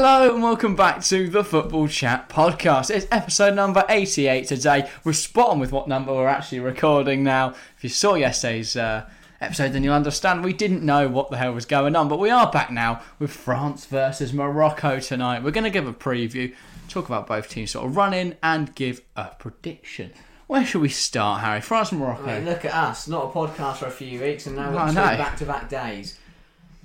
Hello and welcome back to the Football Chat podcast. It's episode number 88 today. We're spot on with what number we're actually recording now. If you saw yesterday's uh, episode, then you'll understand we didn't know what the hell was going on. But we are back now with France versus Morocco tonight. We're going to give a preview, talk about both teams sort of running, and give a prediction. Where should we start, Harry? France and Morocco. Look at us, not a podcast for a few weeks, and now we're two know. back-to-back days.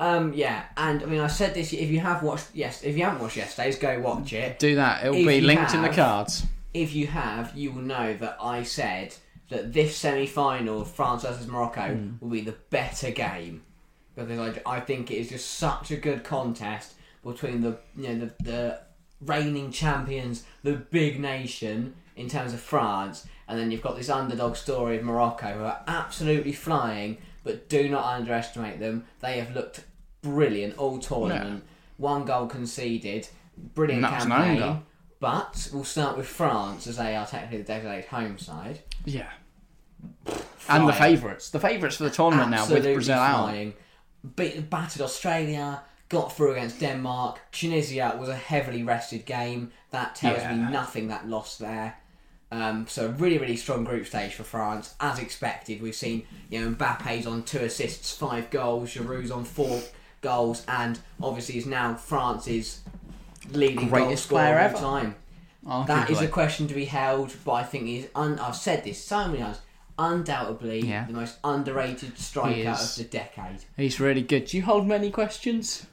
Um, yeah, and I mean, I said this. If you have watched, yes, if you haven't watched yesterday's, go watch it. Do that. It'll If be you linked in the have- cards. If you have, you will know that I said that this semi-final, France versus Morocco, Hmm. will be the better game because I, I think it is just such a good contest between the you know the, the reigning champions, the big nation in terms of France, and then you've got this underdog story of Morocco who are absolutely flying. But do not underestimate them. They have looked brilliant all tournament. One goal conceded, brilliant And that was an own campaign. But we'll start with France as they are technically the designated home side. Yeah. And the favourites. The favourites for the tournament now with Absolutely Brazil out. flying. Beat, battered Australia, got through against Denmark. Tunisia was a heavily rested game. That tells Yeah. me nothing that lost there. Um, so a really, really strong group stage for France, as expected. We've seen you know Mbappe's on two assists, five goals. Giroud's on four goals, and obviously is now France's leading goal Greatest scorer player of ever. all time. That is a Arguably. question to be held, but I think he's. Un- I've said this so many times. Undoubtedly, Yeah. the most underrated He striker of the decade. He's really good. Do you hold many questions?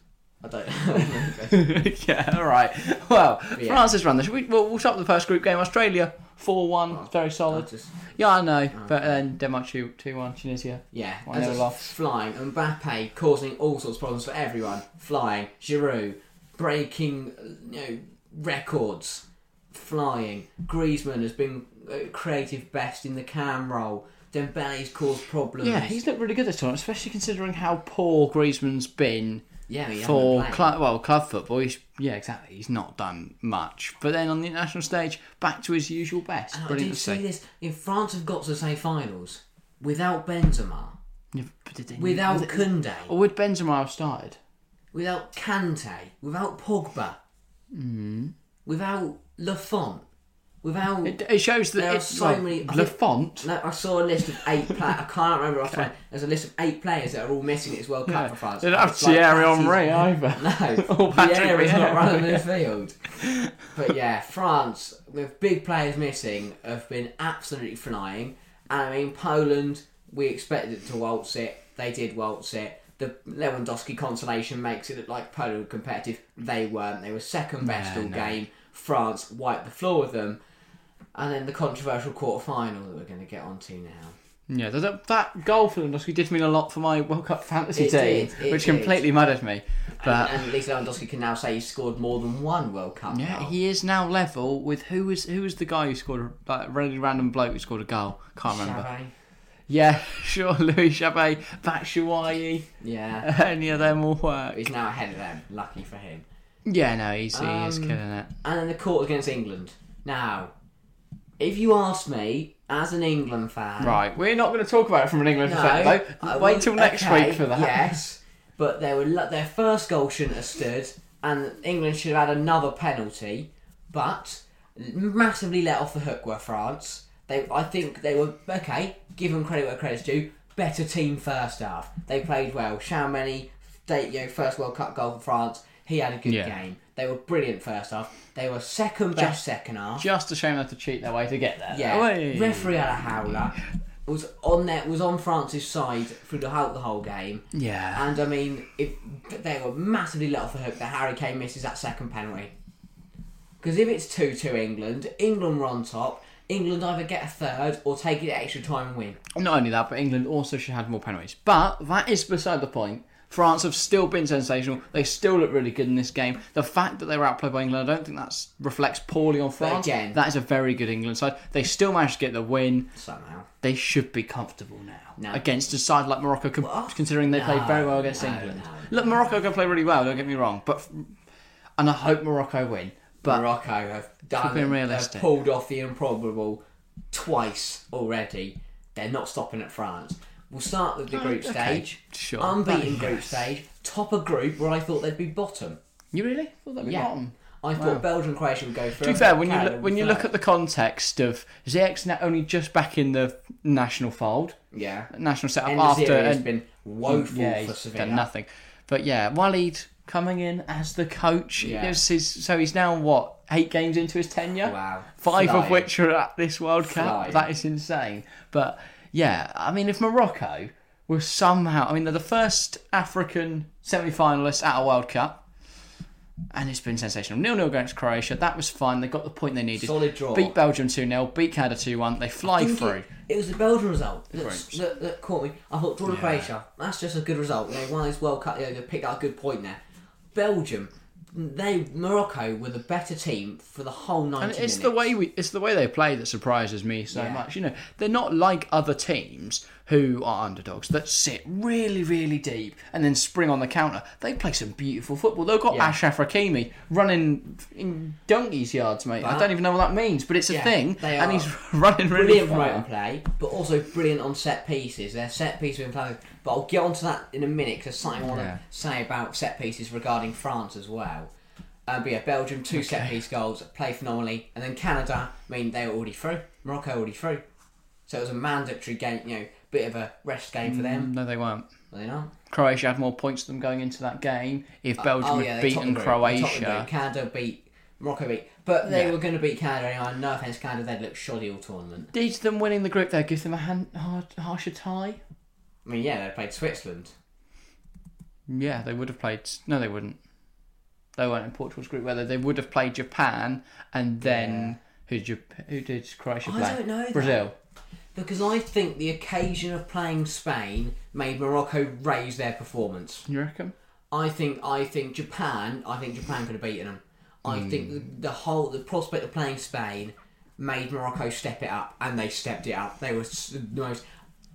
I don't yeah, all right. Well, yeah. France has run this. We, we'll, we'll with the first group game. Australia 4 1. Very I solid. just, Yeah, I know. But then Denmark 2 1. Tunisia. yeah, One nil a loss. flying. Mbappe causing all sorts of problems for everyone. Flying. Giroud breaking you know records. Flying. Griezmann has been uh, creative best in the cam role. Dembele's caused problems. Yeah, he's looked really good this tournament, especially considering how poor Griezmann's been yeah, he for club, well club football. He's, yeah, exactly. He's not done much. But then on the international stage, back to his usual best. And I did say see. this. If France have got to the semi-finals without Benzema, Yeah, but did they- without was Kunde, Or would Benzema have started? without Kante, without Pogba, mm. without Lafont, without. It, it shows that There are so many- Le Font. I saw a list of eight players. I can't remember off the. There's a list of eight players that are all missing its World Cup for France. They don't have It's like Thierry Henry either. No, Or Vieira's not running the field. But yeah, France with big players missing have been absolutely flying. And I mean, Poland, we expected it to waltz it. They did waltz it. The Lewandowski consolation makes it look like Poland were competitive. They weren't. They were second best No, all no. game. France wiped the floor with them. And then the controversial quarter final that we're going to get onto now. Yeah, that, that goal for Lewandowski did mean a lot for my World Cup fantasy It team, did, which did. completely murdered me. But and, and at least Lewandowski can now say he scored more than one World Cup. yeah, goal. he is now level with who was who was the guy who scored a like, really random bloke who scored a goal. Can't remember. Yeah, sure, Louis Chabet, Batshuayi, Yeah. any of them will work. He's now ahead of them. Lucky for him. Yeah, no, he's he is Um, killing it. And then the court against England. Now, if you ask me, as an England fan, Right, we're not going to talk about it from an England no, perspective. Though. Wait till next okay, week for that. Yes, but they were their first goal shouldn't have stood, and England should have had another penalty. But massively let off the hook were France. They, I think they were okay. Give them credit where credit's due. Better team first half. They played well. Tchouameni, they, you know, first World Cup goal for France. He had a good Yeah. game. They were brilliant first half. They were second best second half. Just a shame they had to cheat their way to get there. Yeah, Away. referee had a howler. Was on that was on France's side through the whole the whole game, Yeah. and I mean, if they were massively let off the hook that Harry Kane misses that second penalty. Because if it's two two England, England were on top. England either get a third or take it extra time and win. Not only that, but England also should have more penalties. But that is beside the point. France have still been sensational. They still look really good in this game. The fact that they were outplayed by England, I don't think that reflects poorly on France. again- that is a very good England side. They still managed to get the win. Somehow, They should be comfortable now No. against a side like Morocco, Well, considering they played very well against no, England. no, Look, Morocco can play really well. Don't get me wrong, but and I hope Morocco win. But Morocco have done have pulled off the improbable twice already. They're not stopping at France. We'll start with the oh, group okay, stage. sure. Unbeaten That- group yes. stage. Top of group where I thought they'd be bottom. You really thought they'd be Yeah. bottom? I thought Belgium and Croatia would go through. To be fair, when you look, when you look at the context of Ziyech's now only just back in the national fold, yeah, national setup and after Nesyri has and been woeful yeah, for Sevilla. done nothing. But yeah, Walid coming in as the coach. Yeah. Gives his, so he's now what eight games into his tenure. Wow, Five of which are at this World Cup. Flying. That is insane. But yeah, I mean, if Morocco were somehow, I mean, they're the first African semi-finalists at a World Cup. And it's been sensational. Nil nil against Croatia. That was fine. They got the point they needed. Solid draw. Beat Belgium 2 0. Beat Canada 2 1. They fly think through. It, it was the Belgian result that, Groups. that, that caught me. I thought draw to Croatia. That's just a good result. You know, one of those World Cup. You know, they picked out a good point there. Belgium, they Morocco were the better team for the whole ninety And it's minutes. the way we, it's the way they play that surprises me so Yeah. much. You know, they're not like other teams who are underdogs that sit really, really deep and then spring on the counter. They play some beautiful football. They've got Yeah. Ashraf Hakimi running in donkey's yards, mate. I don't even know what that means, but it's a Yeah, thing, they and he's running really brilliant far. promoting play, but also brilliant on set pieces. Their set pieces in play. But I'll get onto that in a minute because there's something I want Yeah. to say about set pieces regarding France as well. Uh, but yeah, Belgium two set piece goals, play phenomenally, and then Canada. I mean, they were already through. Morocco already through, so it was a mandatory game. You know, bit of a rest game for them. Mm, no, they weren't. Were they not? Croatia had more points than going into that game. If uh, Belgium oh had yeah, topped beaten the group. They topped the Croatia. Canada beat Morocco beat, but they Yeah. were going to beat Canada anyway. No offense, Canada, they'd look shoddy all tournament. did them winning the group there give them a hand, hard, harsher tie? I mean, yeah, they played Switzerland. Yeah, they would have played. No, they wouldn't. They weren't in Portugal's group. Whether they would have played Japan and then who did Jap- who did Croatia I play? don't know that. Because I think the occasion of playing Spain made Morocco raise their performance. You reckon? I think I think Japan. I think Japan could have beaten them. I Hmm. think the, the whole the prospect of playing Spain made Morocco step it up, and they stepped it up. They were the most.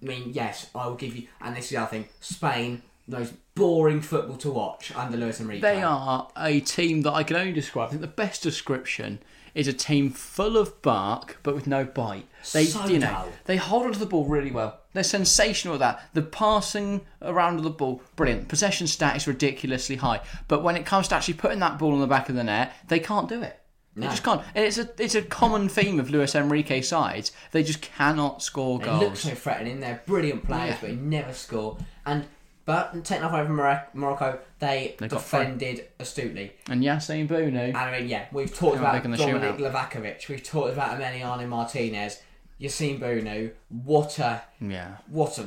I mean, yes, I will give you. And this is the other thing: Spain, the most boring football to watch under Luis Enrique. They are a team that I can only describe. I think the best description is a team full of bark but with no bite. They, So you know, dull. they hold onto the ball really well. They're sensational at that. The passing around of the ball, brilliant. Possession stat is ridiculously high. But when it comes to actually putting that ball on the back of the net, they can't do it. They No. just can't. And it's a it's a common theme of Luis Enrique sides. They just cannot score They goals. They look so threatening. They're brilliant players, Yeah. but they never score. And but taking off over Moroc- Morocco, they, They defended astutely. and Yassine Bounou. And I mean, yeah, we've talked about big in the Dominic. Livakovic, we've talked about Emiliano Martinez, Yassine Bounou. What a yeah. what a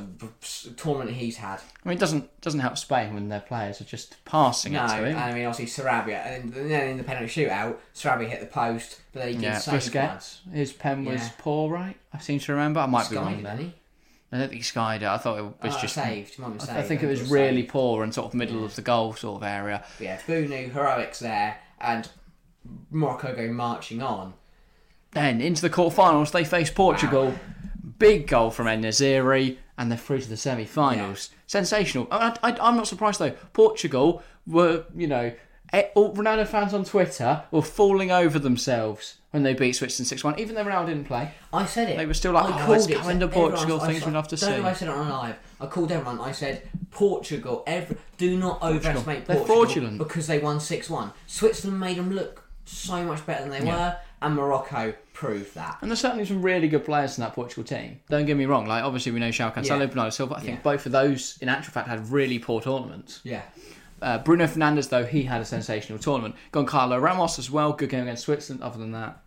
tournament he's had. I mean, it doesn't doesn't help Spain when their players are just passing No, it to and him. I mean obviously Sarabia, and then in the penalty shootout, Sarabia hit the post, but then he did Yeah, save. Busquets. His pen was Yeah. poor, right? I seem to remember. I might be wrong there. I don't think skied it. I thought it was Oh, just. saved. Might have been I saved, think it I was really saved. poor and sort of middle of the goal sort of area. But yeah, Bounou, heroics there, and Morocco go marching on. Then into the quarterfinals, they face Portugal. Big goal from En-Nesyri, and they're through to the semi-finals. Sensational. I, I, I'm not surprised though. Portugal were, you know, Eh, all Ronaldo fans on Twitter were falling over themselves when they beat Switzerland six-one. Even though Ronaldo didn't play, I said it. They were still like, I "Oh, called it's it. coming to Everyone- Portugal, I things we'd love to don't know see. if I said it on live. I called everyone. I said Portugal. Every do not overestimate They're Portugal fraudulent. because they won six one. Switzerland made them look so much better than they Yeah. were, and Morocco proved that. And there's certainly some really good players in that Portugal team. Don't get me wrong. Like obviously we know João Cancelo, Yeah. Bernardo Silva. I think Yeah. both of those, in actual fact, had really poor tournaments. Yeah. Uh, Bruno Fernandes, though, he had a sensational tournament. Goncalo Ramos as well, good game against Switzerland. Other than that,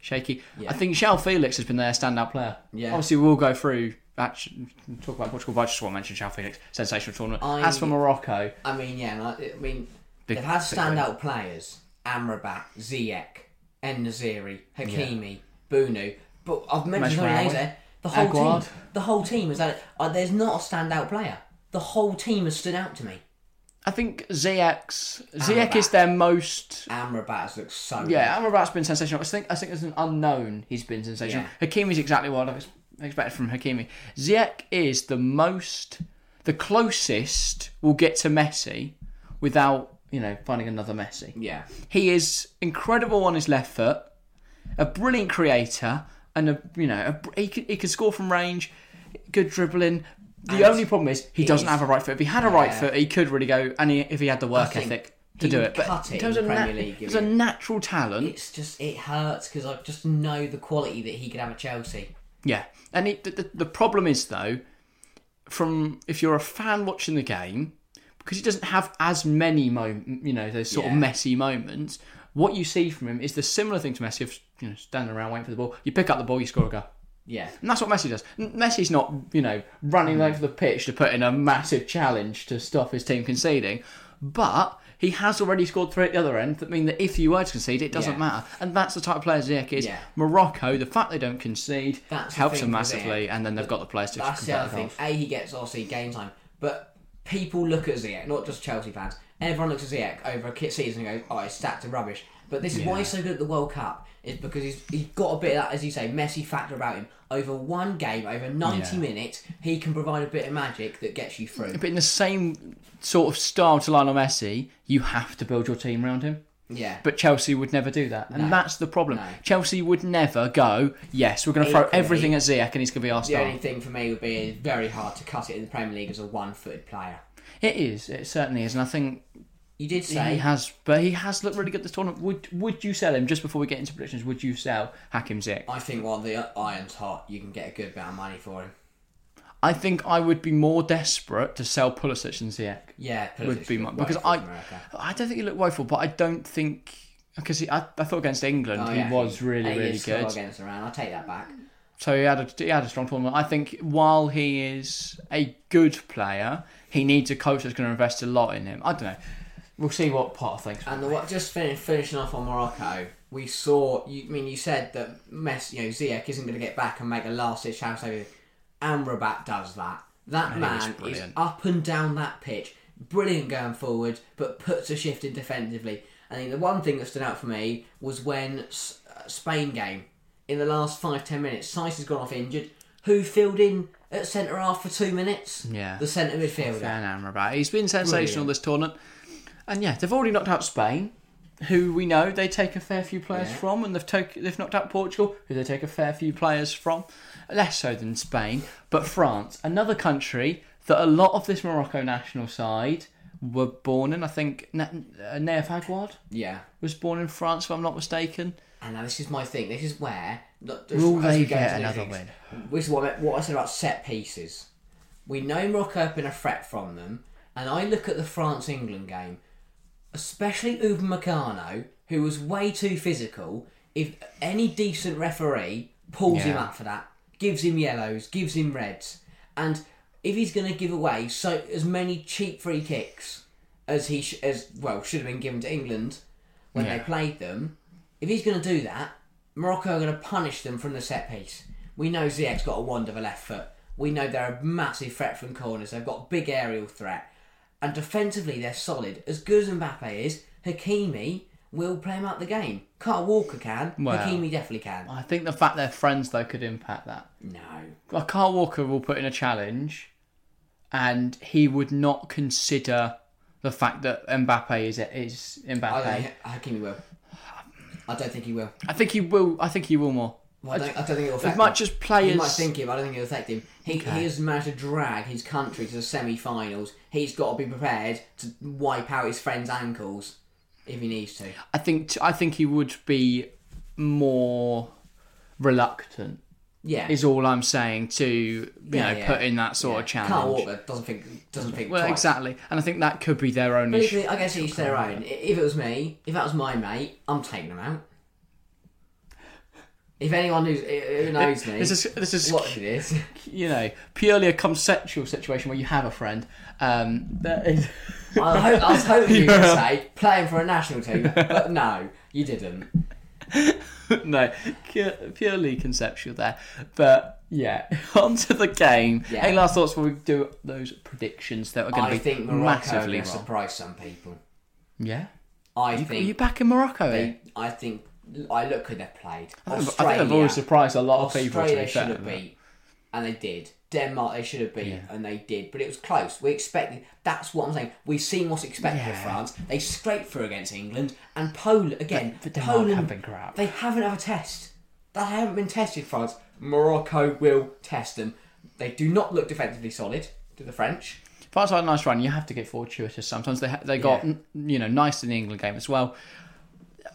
shaky. Yeah. I think João Félix has been their standout player. Yeah. Obviously, we'll go through. Actually, talk about Portugal, but I just want to mention João Félix, sensational tournament. I- As for Morocco, I mean, yeah. like, I mean, Big- they've had standout players: Amrabat, Ziyech, En-Nesyri, Hakimi, Bounou. But I've mentioned names there. The whole Aguerd. team. The whole team is that. Uh, there's not a standout player. The whole team has stood out to me. I think Ziyech's Ziyech Amrabat. is their most Amrabat looks so. Yeah, Amrabat's been sensational. I think I think as an unknown, he's been sensational. Hakimi's exactly what I was expected from Hakimi. Ziyech is the most, the closest we'll get to Messi without you know finding another Messi. Yeah. He is incredible on his left foot, a brilliant creator, and a you know a, he can, he can score from range, good dribbling. The And only problem is he doesn't have a right foot. If he had a right Yeah. foot, he could really go. And he, if he had the work ethic, to do it. But it in terms of na- Premier League, there's a natural talent. It's just it hurts because I just know the quality that he could have at Chelsea. Yeah, and it, the, the the problem is though, from if you're a fan watching the game, because he doesn't have as many you know, those sort of messy moments. What you see from him is the similar thing to Messi of you know standing around waiting for the ball. You pick up the ball, you score a goal. Yeah, And that's what Messi does. Messi's not, you know, running over the pitch to put in a massive challenge to stop his team conceding, but he has already scored three at the other end. That mean that if you were to concede, it doesn't Yeah. matter. And that's the type of player Ziyech is. Yeah. Morocco, the fact they don't concede That's helps them massively, and then they've got the players to that's the other the thing. A, he gets obviously game time, but people look at Ziyech, not just Chelsea fans. Everyone looks at Ziyech over a kit season and goes, "Oh, his stats are rubbish." But this is why he's so good at the World Cup is because he's he's got a bit of that, as you say, messy factor about him. Over one game, over ninety Yeah. minutes, he can provide a bit of magic that gets you through. But in the same sort of style to Lionel Messi, you have to build your team around him. Yeah, But Chelsea would never do that, and No. that's the problem. No. Chelsea would never go. Yes, we're going to throw everything at Ziyech, and he's going to be our the star. only thing for me would be it's very hard to cut it in the Premier League as a one-footed player. It is. It certainly is, and I think You did say He has, but he has looked really good this tournament. Would Would you sell him just before we get into predictions? Would you sell Hakim Ziyech? I think while the iron's hot, you can get a good amount of money for him. I think I would be more desperate to sell Pulisic than Ziyech. Yeah, Would be my- because I- America. I don't think he looked woeful, but I don't think because I, I thought against England Oh, he yeah, was really he really good. against Iran. I'll take that back. So he had a he had a strong tournament. I think while he is a good player, he needs a coach that's going to invest a lot in him. I don't know. We'll see what Potter thinks. And the, just fin- finishing off on Morocco, we saw. You I mean you said that Messi, you know, Ziyech isn't going to get back and make a last ditch chance over. Amrabat does that. That He was man is up and down that pitch, brilliant going forward, but puts a shift in defensively. I think the one thing that stood out for me was when S- uh, Spain game in the last five ten minutes, Saiss has gone off injured. Who filled in at centre half for two minutes? Yeah. the centre midfielder. Fan Amrabat. He's been sensational Brilliant. this tournament. And yeah, they've already knocked out Spain, who we know they take a fair few players Yeah. from, and they've took, they've knocked out Portugal, who they take a fair few players from, less so than Spain. But France, another country that a lot of this Morocco national side were born in. I think Na- uh, Nayef Aguerd Yeah. was born in France, if I'm not mistaken. And now this is my thing. This is where look, Will they get another things, win? This is what I, what I said about set pieces. We know Morocco have been a threat from them, and I look at the France England game, especially Upamecano, who was way too physical. If any decent referee pulls him Yeah. up for that, gives him yellows, gives him reds, and if he's going to give away so as many cheap free kicks as he sh- as well should have been given to England when Yeah. they played them, if he's going to do that, Morocco are going to punish them from the set piece. We know Ziyech's got a wand of a left foot. We know they're a massive threat from corners. They've got big aerial threat, and defensively they're solid. As good as Mbappe is, Hakimi will play him out the game. Kyle Walker can. Well- Hakimi definitely can. I think the fact they're friends though could impact that. No. Like Kyle Walker will put in a challenge, and he would not consider the fact that Mbappe is is I Mbappe. don't think Hakimi will. I don't think he will. I think he will. I think he will more. Well, I, don't, I don't think it'll affect him. As much him. as players, He might think it, but I don't think it'll affect him. He, Okay. he has managed to drag his country to the semi-finals. He's got to be prepared to wipe out his friend's ankles if he needs to. I think I think he would be more reluctant. Yeah, Is all I'm saying to you Yeah, know yeah. put in that sort yeah. of challenge. Kyle Walker doesn't think doesn't think Well, twice. exactly, and I think that could be their But if Sh- I guess each their own. If it was me, if that was my mate, I'm taking him out. If anyone who's, who knows me, this is this is what it is. you know purely a conceptual situation where you have a friend. Um, that is, I, hope, I was hoping you to say playing for a national team, but no, you didn't. no, purely conceptual there. But yeah, onto the game. Yeah. Any last thoughts before we do those predictions that are going to be think Morocco are massively wrong? surprise some people. Yeah, I you, think Are you back in Morocco? eh? I think I look who they've played. I think- I think they've always surprised a lot of people. Australia should have beat, and they did. Denmark they should have beat, Yeah. and they did. But it was close. We expected. That's what I'm saying. We've seen what's expected of France. They scraped through against England and Poland again. But Denmark Poland have been crap. They haven't had a test. They haven't been tested, France. Morocco will test them. They do not look defensively solid to the French. France had a nice run. You have to get fortuitous sometimes. They ha- they got Yeah. you know nice in the England game as well.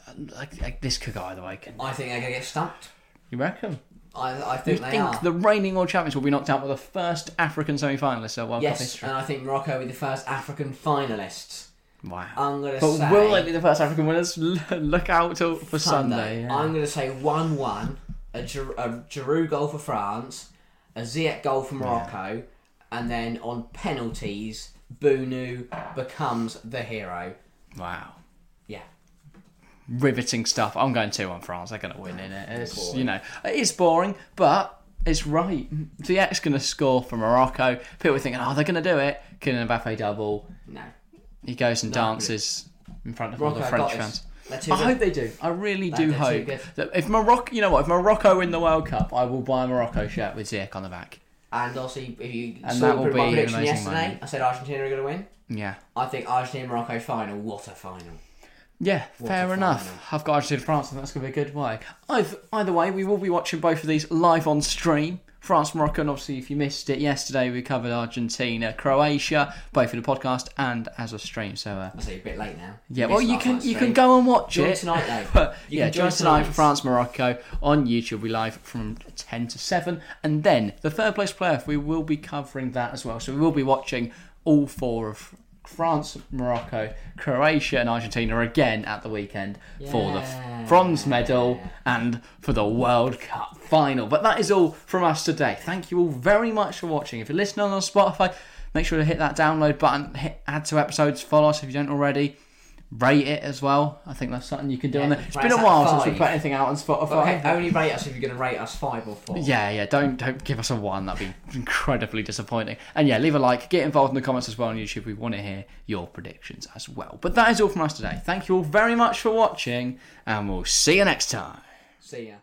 Uh, Like, like this could go either way. Can I think they're going to get stumped. you reckon? I, I You think they think are. the reigning world champions will be knocked out with the first African semi-finalists of World Cup yes, history? and I think Morocco will be the first African finalists. Wow. I'm going to But say. will they be the first African winners? Look out till for Sunday. yeah. I'm going to say 1 1, a, Gir- a Giroud goal for France, a Ziyech goal for Morocco, and then on penalties, Bounou becomes the hero. Wow. Yeah. Riveting stuff. I'm going two on France. They're going to win in it. It's Boring. you know it is boring, but it's right. Ziyech's going to score for Morocco. People are thinking, oh, they're going to do it. Kylian Mbappe double. No. He goes and No, dances in front of all the French fans. I good. hope they do. I really They're- do hope that if Morocco, you know what, if Morocco win the World Cup, I will buy a Morocco shirt with Ziyech on the back. And also, if you And saw that will be an prediction amazing yesterday, moment. I said Argentina are going to win. Yeah. I think Argentina Morocco final. What a final! Yeah, fair enough. final. I've got Argentina France, and that's going to be a good way. Either, either way, we will be watching both of these live on stream. France, Morocco, and obviously, if you missed it yesterday, we covered Argentina, Croatia, both for the podcast and as a stream. So, uh, I say a bit late now. yeah, well, you can you can go and watch Join it. tonight though. But You yeah, can join join us tonight for. France Morocco on YouTube. We live from ten to seven, and then the third place playoff. We will be covering that as well. So we will be watching all four of France, Morocco, Croatia, and Argentina again at the weekend for the bronze medal and for the World Cup final. But that is all from us today. Thank you all very much for watching. If you're listening on Spotify, make sure to hit that download button, hit add to episodes, follow us if you don't already. Rate it as well. I think that's something you can do Yeah, on there. It's been a while since we put anything out on Spotify. Okay, only rate us if you're going to rate us five or four. Yeah, yeah. Don't don't give us a one. That'd be incredibly disappointing. And yeah, leave a like. Get involved in the comments as well on YouTube. We want to hear your predictions as well. But that is all from us today. Thank you all very much for watching, and we'll see you next time. See ya.